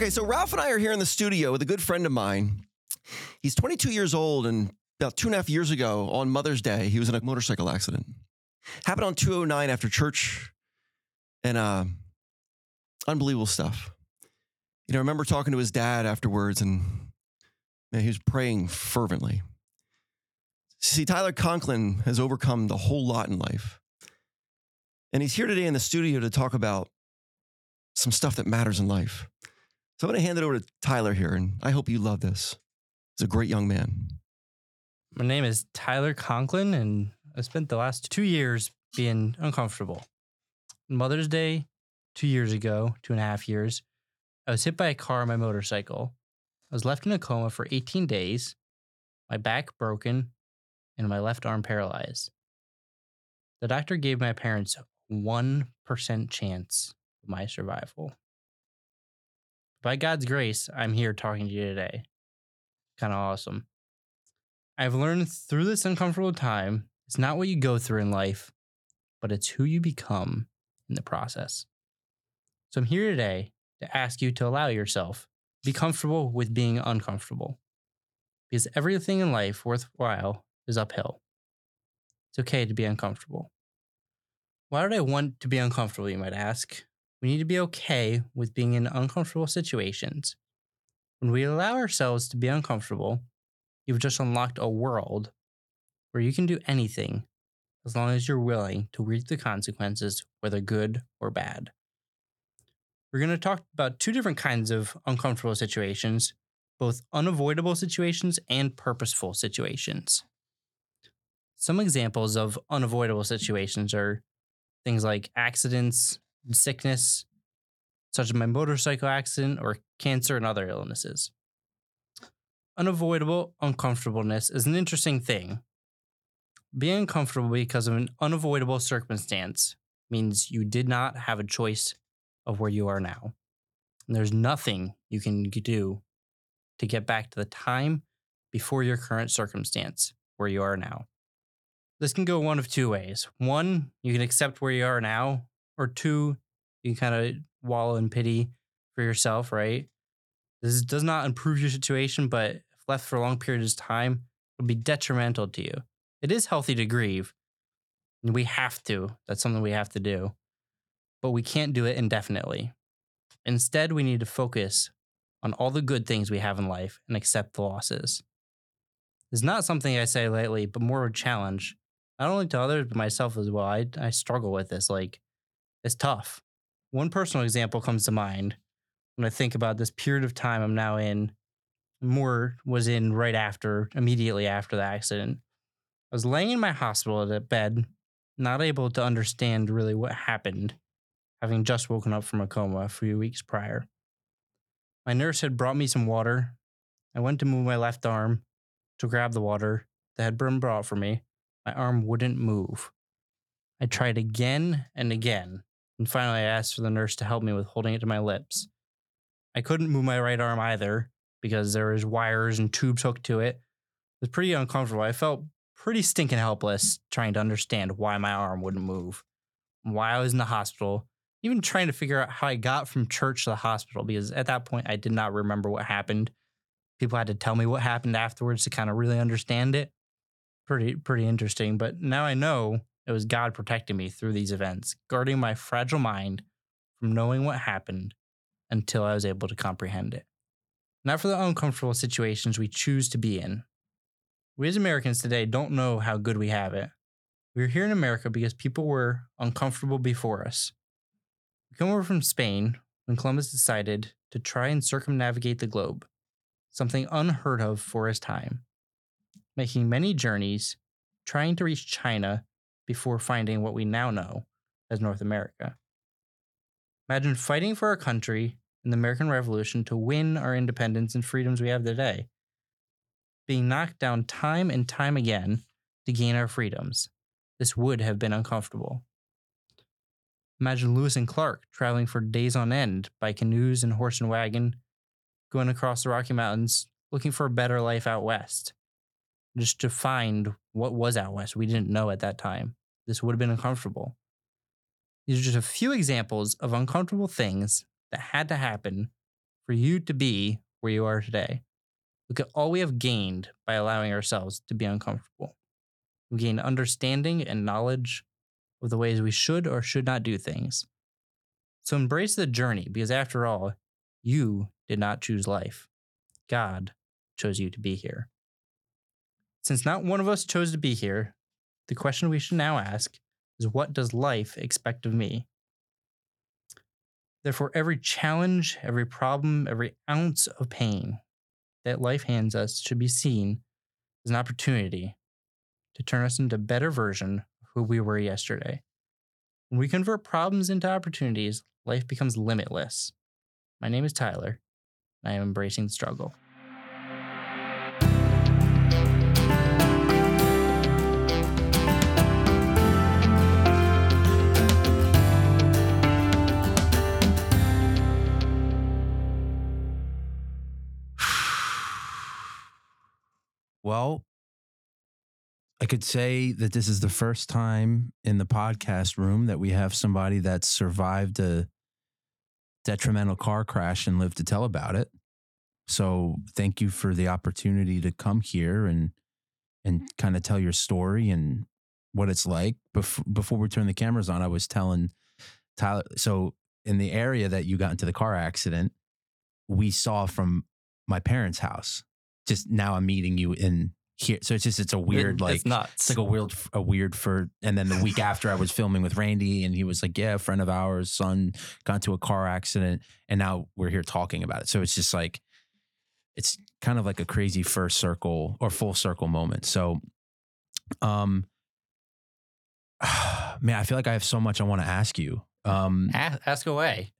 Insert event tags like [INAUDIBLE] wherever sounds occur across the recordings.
Okay, so Ralph and I are here in the studio with a good friend of mine. He's 22 years old, and about two and a half years ago on Mother's Day, he was in a motorcycle accident. Happened on 209 after church, and uh, unbelievable stuff. You know, I remember talking to his dad afterwards, and man, he was praying fervently. See, Tyler Conklin has overcome the whole lot in life. And he's here today in the studio to talk about some stuff that matters in life. So I'm going to hand it over to Tyler here, and I hope you love this. He's a great young man. My name is Tyler Conklin, and I spent the last two years being uncomfortable. Mother's Day, two years ago, two and a half years, I was hit by a car on my motorcycle. I was left in a coma for 18 days, my back broken, and my left arm paralyzed. The doctor gave my parents 1% chance of my survival by God's grace, I'm here talking to you today. Kind of awesome. I've learned through this uncomfortable time, it's not what you go through in life, but it's who you become in the process. So I'm here today to ask you to allow yourself to be comfortable with being uncomfortable. Because everything in life worthwhile is uphill. It's okay to be uncomfortable. Why would I want to be uncomfortable, you might ask? We need to be okay with being in uncomfortable situations. When we allow ourselves to be uncomfortable, you've just unlocked a world where you can do anything as long as you're willing to reap the consequences, whether good or bad. We're going to talk about two different kinds of uncomfortable situations, both unavoidable situations and purposeful situations. Some examples of unavoidable situations are things like accidents, sickness, such as my motorcycle accident or cancer and other illnesses. Unavoidable uncomfortableness is an interesting thing. Being uncomfortable because of an unavoidable circumstance means you did not have a choice of where you are now. And there's nothing you can do to get back to the time before your current circumstance where you are now. This can go one of two ways. One, you can accept where you are now or two, you can kind of wallow in pity for yourself, right? This does not improve your situation, but if left for long period of time, it'll be detrimental to you. It is healthy to grieve. And we have to. That's something we have to do. But we can't do it indefinitely. Instead, we need to focus on all the good things we have in life and accept the losses. It's not something I say lightly, but more of a challenge, not only to others, but myself as well. I, I struggle with this. Like, it's tough. One personal example comes to mind when I think about this period of time I'm now in. More was in right after, immediately after the accident. I was laying in my hospital bed, not able to understand really what happened, having just woken up from a coma a few weeks prior. My nurse had brought me some water. I went to move my left arm to grab the water that had been brought for me. My arm wouldn't move. I tried again and again, and finally, I asked for the nurse to help me with holding it to my lips. I couldn't move my right arm either because there was wires and tubes hooked to it. It was pretty uncomfortable. I felt pretty stinking helpless trying to understand why my arm wouldn't move, why I was in the hospital, even trying to figure out how I got from church to the hospital because at that point I did not remember what happened. People had to tell me what happened afterwards to kind of really understand it. Pretty pretty interesting, but now I know it was God protecting me through these events, guarding my fragile mind from knowing what happened until I was able to comprehend it. Not for the uncomfortable situations we choose to be in. We as Americans today don't know how good we have it. We're here in America because people were uncomfortable before us. We come over from Spain when Columbus decided to try and circumnavigate the globe, something unheard of for his time, making many journeys, trying to reach China before finding what we now know as North America. Imagine fighting for our country in the American Revolution to win our independence and freedoms we have today. Being knocked down time and time again to gain our freedoms. This would have been uncomfortable. Imagine Lewis and Clark traveling for days on end by canoes and horse and wagon, going across the Rocky Mountains looking for a better life out west. Just to find what was out west we didn't know at that time. This would have been uncomfortable. These are just a few examples of uncomfortable things that had to happen for you to be where you are today. Look at all we have gained by allowing ourselves to be uncomfortable. We gain understanding and knowledge of the ways we should or should not do things. So embrace the journey because, after all, you did not choose life. God chose you to be here. Since not one of us chose to be here, the question we should now ask is what does life expect of me? Therefore, every challenge, every problem, every ounce of pain that life hands us should be seen as an opportunity to turn us into a better version of who we were yesterday. When we convert problems into opportunities, life becomes limitless. My name is Tyler, and I am embracing the struggle. Well, I could say that this is the first time in the podcast room that we have somebody that's survived a detrimental car crash and lived to tell about it. So, thank you for the opportunity to come here and and kind of tell your story and what it's like. Bef- before we turn the cameras on, I was telling Tyler. So, in the area that you got into the car accident, we saw from my parents' house. Just now, I'm meeting you in here. So it's just it's a weird It- like it's nuts. it's like a weird a weird for. And then the week [LAUGHS] after, I was filming with Randy, and he was like, "Yeah, a friend of ours' son got into a car accident, and now we're here talking about it." So it's just like it's kind of like a crazy first circle or full circle moment. So, um, [SIGHS] man, I feel like I have so much I want to ask you. Um, ask, ask away.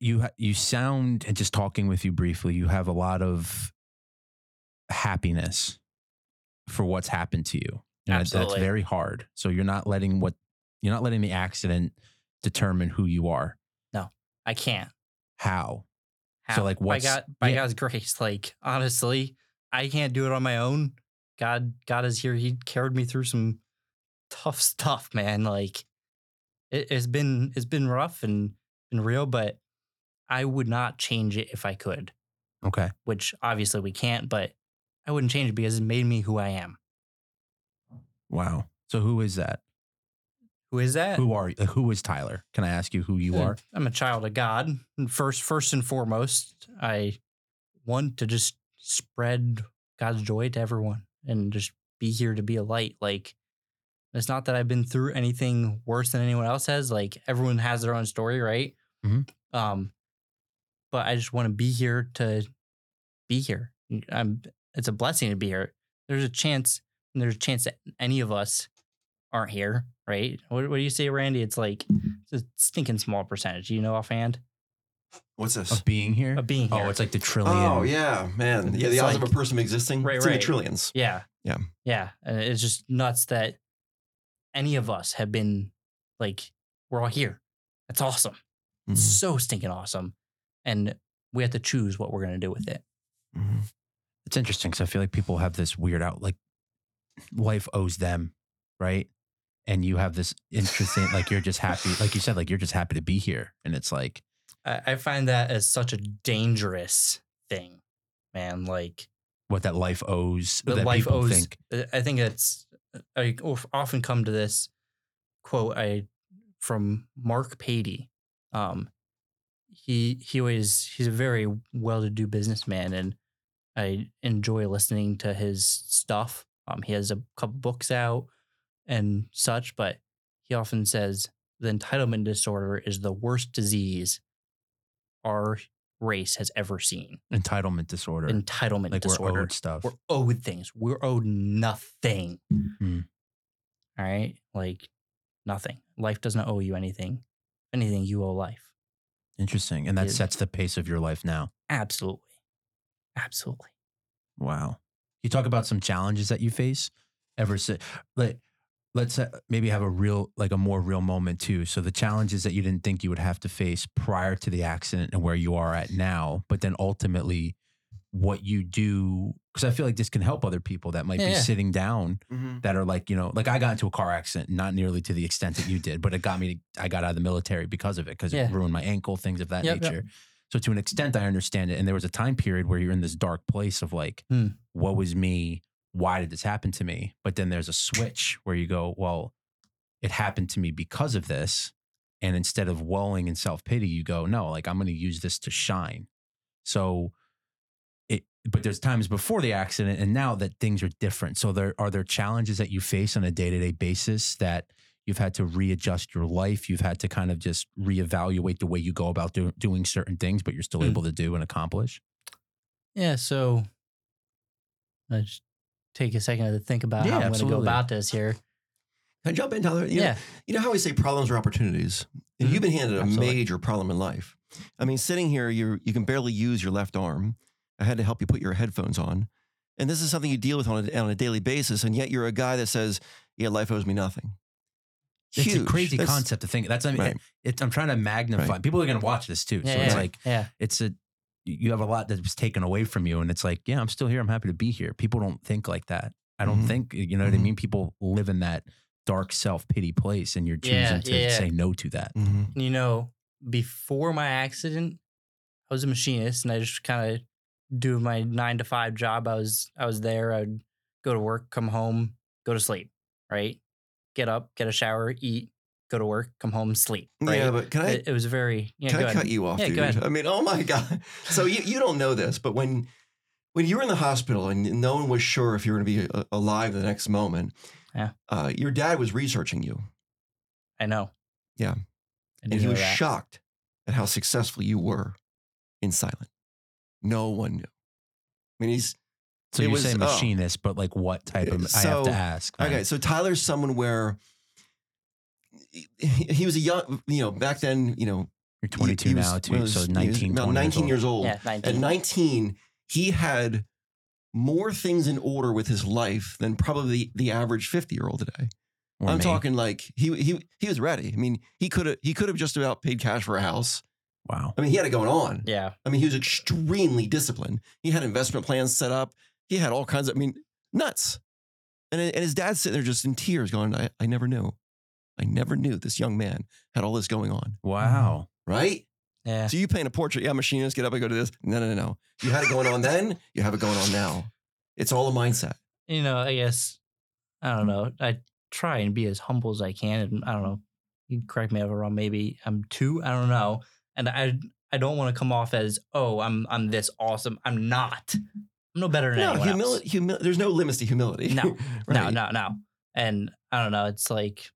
you you sound and just talking with you briefly, you have a lot of happiness for what's happened to you. And that- that's very hard. So you're not letting what you're not letting the accident determine who you are. No, I can't. How? How? So, like, by what's- God, by yeah. God's grace, like honestly, I can't do it on my own. God, God is here. He carried me through some tough stuff, man. Like it, it's been, it's been rough and been real, but I would not change it if I could. Okay. Which obviously we can't, but I wouldn't change it because it made me who I am. Wow. So who is that? Who is that? Who are you? who is Tyler? Can I ask you who you Uh, are? I'm a child of God. And First, first and foremost, I want to just spread God's joy to everyone and just be here to be a light. Like, it's not that I've been through anything worse than anyone else has. Like, everyone has their own story, right? Mhm. Um, but I just want to be here to be here. I'm. It's a blessing to be here. There's a chance. And there's a chance that any of us aren't here, right? What, what do you say, Randy? It's like it's a stinking small percentage. You know, offhand What's this? Of being here? of being here. Oh, it's like the trillion. Oh yeah, man. Yeah, the It's odds like- of a person existing. Right, it's in right. the trillions. yeah, Yeah. yeah. And it's just nuts that any of us have been like we're all here. That's awesome. It's Mhm. so stinking awesome, and we have to choose what we're gonna do with it. Mhm. It's interesting because I feel like people have this weird out like life owes them, right? And you have this interesting, like you're just happy, like you said, like you're just happy to be here, and it's like, I, I find that as such a dangerous thing, man. Like what that life owes. that life people owes. Think. I think it's. I often come to this quote I from Mark Patey. Um, he he always he's a very well-to-do businessman, and I enjoy listening to his stuff. Um, he has a couple books out and such, but he often says the entitlement disorder is the worst disease our race has ever seen. entitlement disorder. Entitlement like disorder. we're owed stuff. We're owed things. We're owed nothing. Mm. All right. Like nothing. Life doesn't owe you anything. If anything, you owe life. Interesting. And that Yeah. sets the pace of your life now. Absolutely. Absolutely. Wow. You talk about some challenges that you face ever since. Like, let's uh, maybe have a real, like a more real moment too. So the challenges that you didn't think you would have to face prior to the accident and where you are at now, but then ultimately what you do. Because I feel like this can help other people that might Yeah, be yeah. sitting down Mm-hmm. that are like, you know, like I got into a car accident, not nearly to the extent that you did, but it got me, I got out of the military because of it, because Yeah. it ruined my ankle, things of that Yep, yep. So to an extent, I understand it. And there was a time period where you're in this dark place of like, Hmm. what was me? Why did this happen to me? But then there's a switch where you go, well, it happened to me because of this. And instead of wallowing in self pity, you go, no, like I'm going to use this to shine. So it, but there's times before the accident and now that things are different. So there are there challenges that you face on a day to day basis that you've had to readjust your life. You've had to kind of just reevaluate the way you go about do, doing certain things, but you're still Mm. able to do and accomplish. Yeah. So I just take a second to think about Yeah, how I'm going to go about this here. Can I jump in, Tyler? You know- yeah. You know how we say problems are opportunities? And Mhm. you've been handed a Absolutely. major problem in life. I mean, sitting here, you you can barely use your left arm. I had to help you put your headphones on. And this is something you deal with on a, on a daily basis. And yet you're a guy that says, yeah, life owes me nothing. It's a crazy That's- concept to think. That's I mean, Right. it's I'm trying to magnify. Right. People are going to watch this too, so yeah, it's like yeah. it's a you have a lot that was taken away from you, and it's like yeah, I'm still here. I'm happy to be here. People don't think like that. I don't Mhm. think you know what I Mhm. mean. People live in that dark self pity place, and you're choosing Yeah, to yeah. say no to that. Mhm. you know, before my accident, I was a machinist and I just kind of do my nine to five job. I was I was there. I'd go to work, come home, go to sleep. Right, get up, get a shower, eat, go to work, come home, sleep. Right. Yeah, but can I it, it was very. Yeah, Can go I ahead. cut you off, Yeah, dude? go ahead. I mean, oh my [LAUGHS] god. So you, you don't know this, but when when you were in the hospital and no one was sure if you were going to be uh, alive the next moment, Yeah. uh, your dad was researching you, I know. Yeah. And he was that. shocked at how successful you were in silent. No one knew. I mean, he's So It you was- say oh. machinist, but like what type of? I have to ask. man. okay. So Tyler's someone where he, he was a young, you know, back then, you know, You're 22 he was- now, too. was- so he was 19, about 20 19 years old. Yeah, 19. At 19. 19, he had more things in order with his life than probably the average 50 year old today. Or I'm me. talking like he he he was ready. I mean, he could have he could have just about paid cash for a house. Wow. I mean, he had it going on. Yeah. I mean, he was extremely disciplined. He had investment plans set up. He had all kinds of I mean, nuts. And and his dad's sitting there just in tears, going, "I, I never knew, I never knew this young man had all this going on." Wow. Mm-hmm. Right? Yeah. So you paint a portrait, yeah, machinist, get up and go to this. No, no, no, no. You had it going on then. You have it going on now. It's all a mindset. you know, I guess I don't mm-hmm. know. I try and be as humble as I can, and I don't know. You can correct me if I'm wrong. Maybe I'm too. I don't know. And I I don't want to come off as oh I'm I'm this awesome. I'm not. I'm no better than No, anyone humility. Humi- there's no limits to humility. No, [LAUGHS] No, Right. no, no. And I don't know. It's like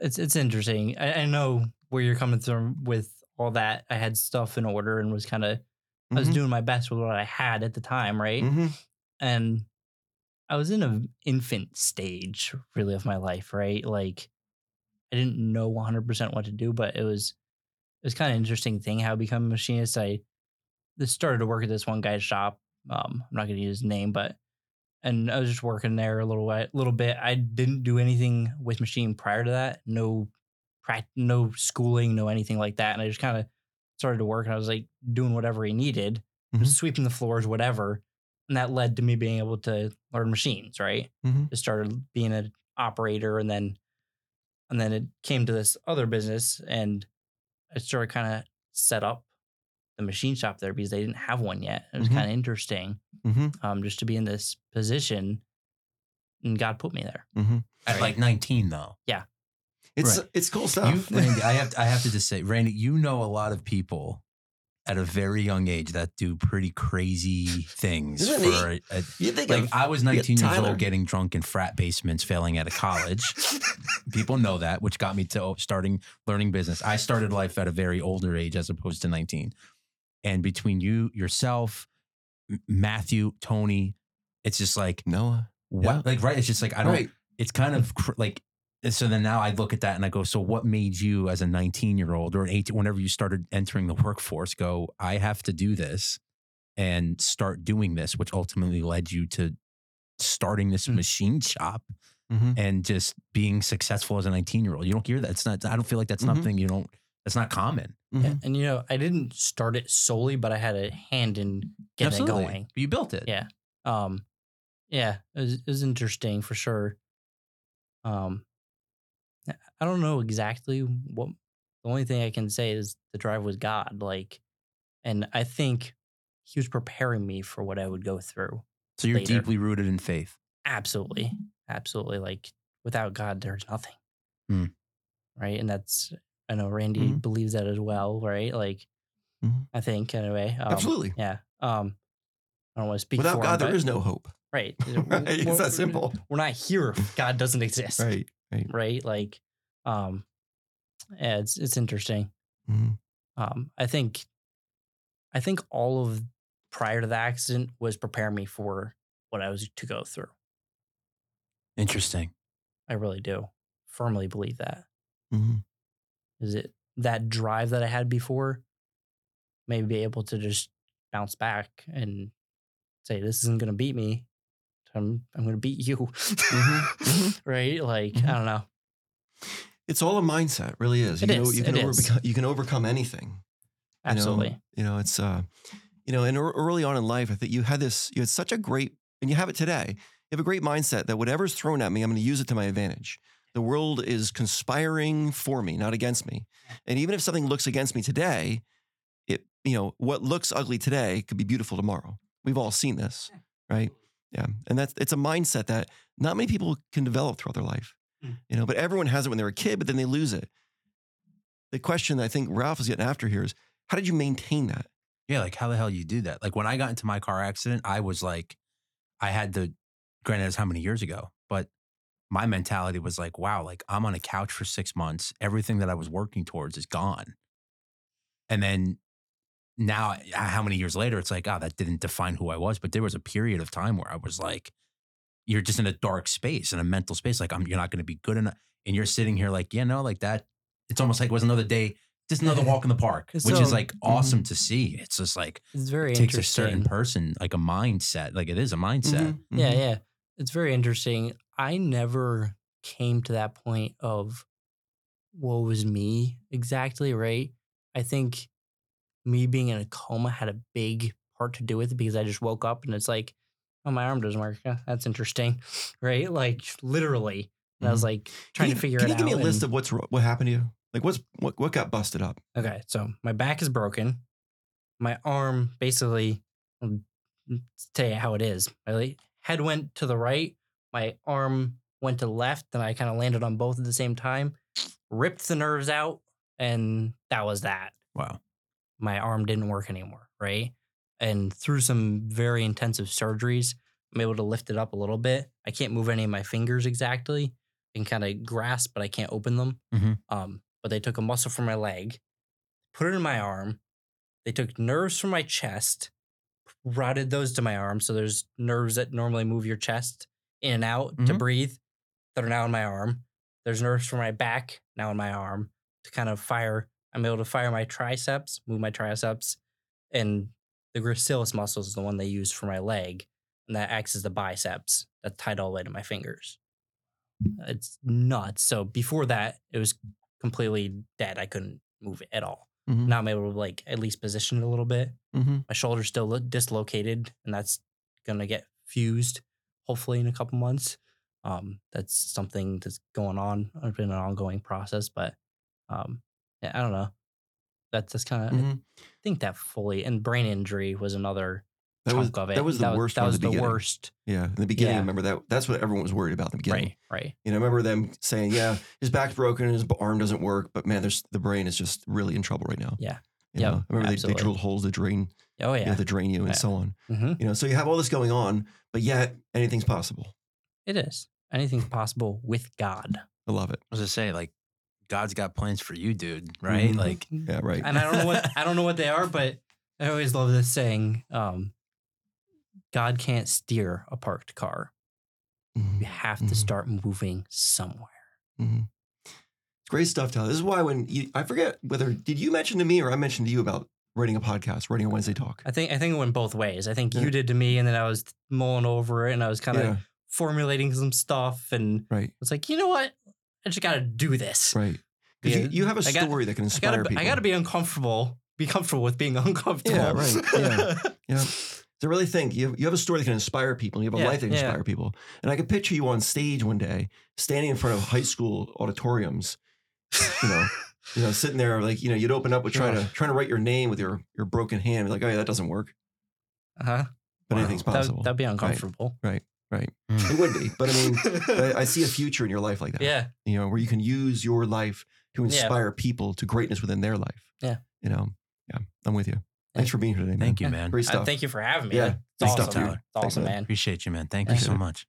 it's it's interesting. I, I know where you're coming from with all that. I had stuff in order and was kind of I was Mhm. doing my best with what I had at the time, right? Mhm. and I was in an infant stage really of my life, right? Like I didn't know 100% what to do, but it was it was kind of interesting thing how I become a machinist. I just started to work at this one guy's shop. Um, I'm not going to use his name, but and I was just working there a little while, little bit. I didn't do anything with machine prior to that. No, no schooling, no anything like that. And I just kind of started to work, and I was like doing whatever he needed, Mhm. sweeping the floors, whatever. And that led to me being able to learn machines, right? Mhm. Just started being an operator, and then and then it came to this other business, and I started kind of set up the machine shop there because they didn't have one yet. It was Mhm. kind of interesting Mhm. um, just to be in this position, and God put me there. Mhm. At Right. like 19 though. Yeah. It's Right. it's cool You, stuff. [LAUGHS] Randy, I have to, I have to just say, Randy, you know a lot of people at a very young age that do pretty crazy things Isn't for it a, a- you think like of I was 19 years Tyler. old getting drunk in frat basements, failing out of college. [LAUGHS] People know that, which got me to starting learning business. I started life at a very older age as opposed to 19. And between you, yourself, Matthew, Tony, it's just like Noah. what? Yeah. Like right? It's just like I don't. Right. It's kind of cr- like And so then now I look at that and I go, so what made you as a 19 year old or an 18, whenever you started entering the workforce, go, I have to do this and start doing this, which ultimately led you to starting this Mm. machine shop Mhm. and just being successful as a 19 year old. You don't hear that. It's not, I don't feel like that's Mhm. something you don't, that's not common. Yeah, Mhm. and you know, I didn't start it solely, but I had a hand in getting Absolutely. it going. You built it. Yeah. Um, yeah, it was, it was interesting for sure. Um, I don't know exactly what. The only thing I can say is the drive was God. Like, and I think He was preparing me for what I would go through. So you're Later. deeply rooted in faith. Absolutely, absolutely. Like without God, there's nothing. Hmm. Right, and that's I know Randy Mhm. believes that as well. Right, like Mhm. I think anyway. Um, Absolutely. Yeah. Um, I don't want to speak Without God, him, there is no hope. right. [LAUGHS] Right? It's that simple. We're not here if God doesn't exist. Right. Right. Right. Like, um, yeah, it's it's interesting. Mhm. Um, I think, I think all of prior to the accident was preparing me for what I was to go through. Interesting. I really do firmly believe that. Mhm. Is it that drive that I had before? Maybe be able to just bounce back and say, "This isn't going to beat me. I'm I'm going to beat you." mhm. [LAUGHS] right? Like Mhm. I don't know. It's all a mindset, really is. It you, know, you can is. overcome, you can overcome anything. you know? Absolutely. You know, it's uh, you know, and ear- early on in life, I think you had this, you had such a great, and you have it today. You have a great mindset that whatever's thrown at me, I'm going to use it to my advantage. The world is conspiring for me, not against me. And even if something looks against me today, it, you know, what looks ugly today could be beautiful tomorrow. We've all seen this, right? Yeah. And that's, it's a mindset that not many people can develop throughout their life, Mm. you know, but everyone has it when they're a kid, but then they lose it. The question I think Ralph is getting after here is how did you maintain that? Yeah, like how the hell you do that? Like when I got into my car accident, I was like, I had the, granted, it's how many years ago, but my mentality was like, wow, like I'm on a couch for six months. Everything that I was working towards is gone. And then now, how many years later, it's like, oh, that didn't define who I was. But there was a period of time where I was like, you're just in a dark space, in a mental space. Like, I'm, you're not going to be good enough. And you're sitting here like, you know, like that. It's almost like it was another day, just another walk in the park, which is like awesome to see. It's just like, It's very it takes a certain person, like a mindset. Like it is a mindset. Mhm, Yeah, mhm. yeah. It's very interesting. I never came to that point of what was me exactly, right? I think me being in a coma had a big part to do with it because I just woke up and it's like, oh, my arm doesn't work. That's interesting, [LAUGHS] right? Like literally. And I was Mhm. like trying you, to figure out. can you give me a out list and- of what's what happened to you? Like what's what what got busted up? Okay, so my back is broken. My arm basically, I'll tell you how it is. My head went to the right, my arm went to the left, and I kind of landed on both at the same time, ripped the nerves out, and that was that. Wow. My arm didn't work anymore, right? And through some very intensive surgeries, I'm able to lift it up a little bit. I can't move any of my fingers exactly. I can kind of grasp, but I can't open them. Mhm. Um, but they took a muscle from my leg, put it in my arm. They took nerves from my chest, routed those to my arm. So there's nerves that normally move your chest in and out to Mhm. breathe that are now in my arm. There's nerves from my back now in my arm to kind of fire. I'm able to fire my triceps, move my triceps, and the gracilis muscle is the one they use for my leg, and that acts as the biceps that's tied all the way to my fingers. It's nuts. So before that, it was completely dead. I couldn't move it at all. Mhm. Now I'm able to like at least position it a little bit. Mhm. My shoulder's still dislocated, and that's gonna get fused hopefully in a couple months. Um, that's something that's going on. It's been an ongoing process, but um, yeah, I don't know. That's that's kind of Mhm. I think that fully and brain injury was another That was of it. that was the worst That one was the the worst. Yeah, in the beginning, I remember that. That's what everyone was worried about in the beginning. Right, right. You know, I remember them saying, "Yeah, his back's broken, his arm doesn't work, but man, there's the brain is just really in trouble right now." Yeah. yeah. I remember they, they drilled holes to drain, Oh you know, yeah, to drain you and Yeah. so on. hmm You know, so you have all this going on, but yet anything's possible. it is. Anything's possible with God. I love it. I was gonna say, like, God's got plans for you, dude. Right? Mhm. Like, Yeah, right. and I don't know what I don't know what they are, but I always love this saying: um, "God can't steer a parked car. Mhm. You have to Mhm. start moving somewhere." Mhm. Great stuff, Tyler. This is why when you, I forget whether did you mention to me or I mentioned to you about writing a podcast, writing a Wednesday talk. I think I think it went both ways. I think Yeah. you did to me, and then I was mulling over it, and I was kind of Yeah, formulating some stuff, and right, it's like, you know what? I just got to do this. right. Because Yeah. you, you have a I got- story that can I inspire gotta, people. I gotta be uncomfortable. Be comfortable with being [LAUGHS] uncomfortable. Yeah, right. Yeah. [LAUGHS] Yeah. To really think, you have, you have a story that can inspire people. You have a Yeah, life that can yeah. inspire people. And I can picture you on stage one day, standing in front of high school auditoriums, you know, [LAUGHS] you know, sitting there like, you know, you'd open up with trying to trying to write your name with your your broken hand. Like, oh yeah, that doesn't work. Uh-huh. But Wow. anything's That, possible. that'd be uncomfortable. right. Mm. It would be. But I mean, I, I see a [LAUGHS] future in your life like that. yeah. You know, where you can use your life to Yeah. inspire people to greatness within their life. Yeah. You know, yeah, I'm with you. Thanks for being here today, man. Thank you, man. Great Uh, thank you for having me. Yeah. It's Great awesome. stuff, Tyler. It's Thanks, awesome, man. man. Appreciate you, man. Thank Yeah. you so much.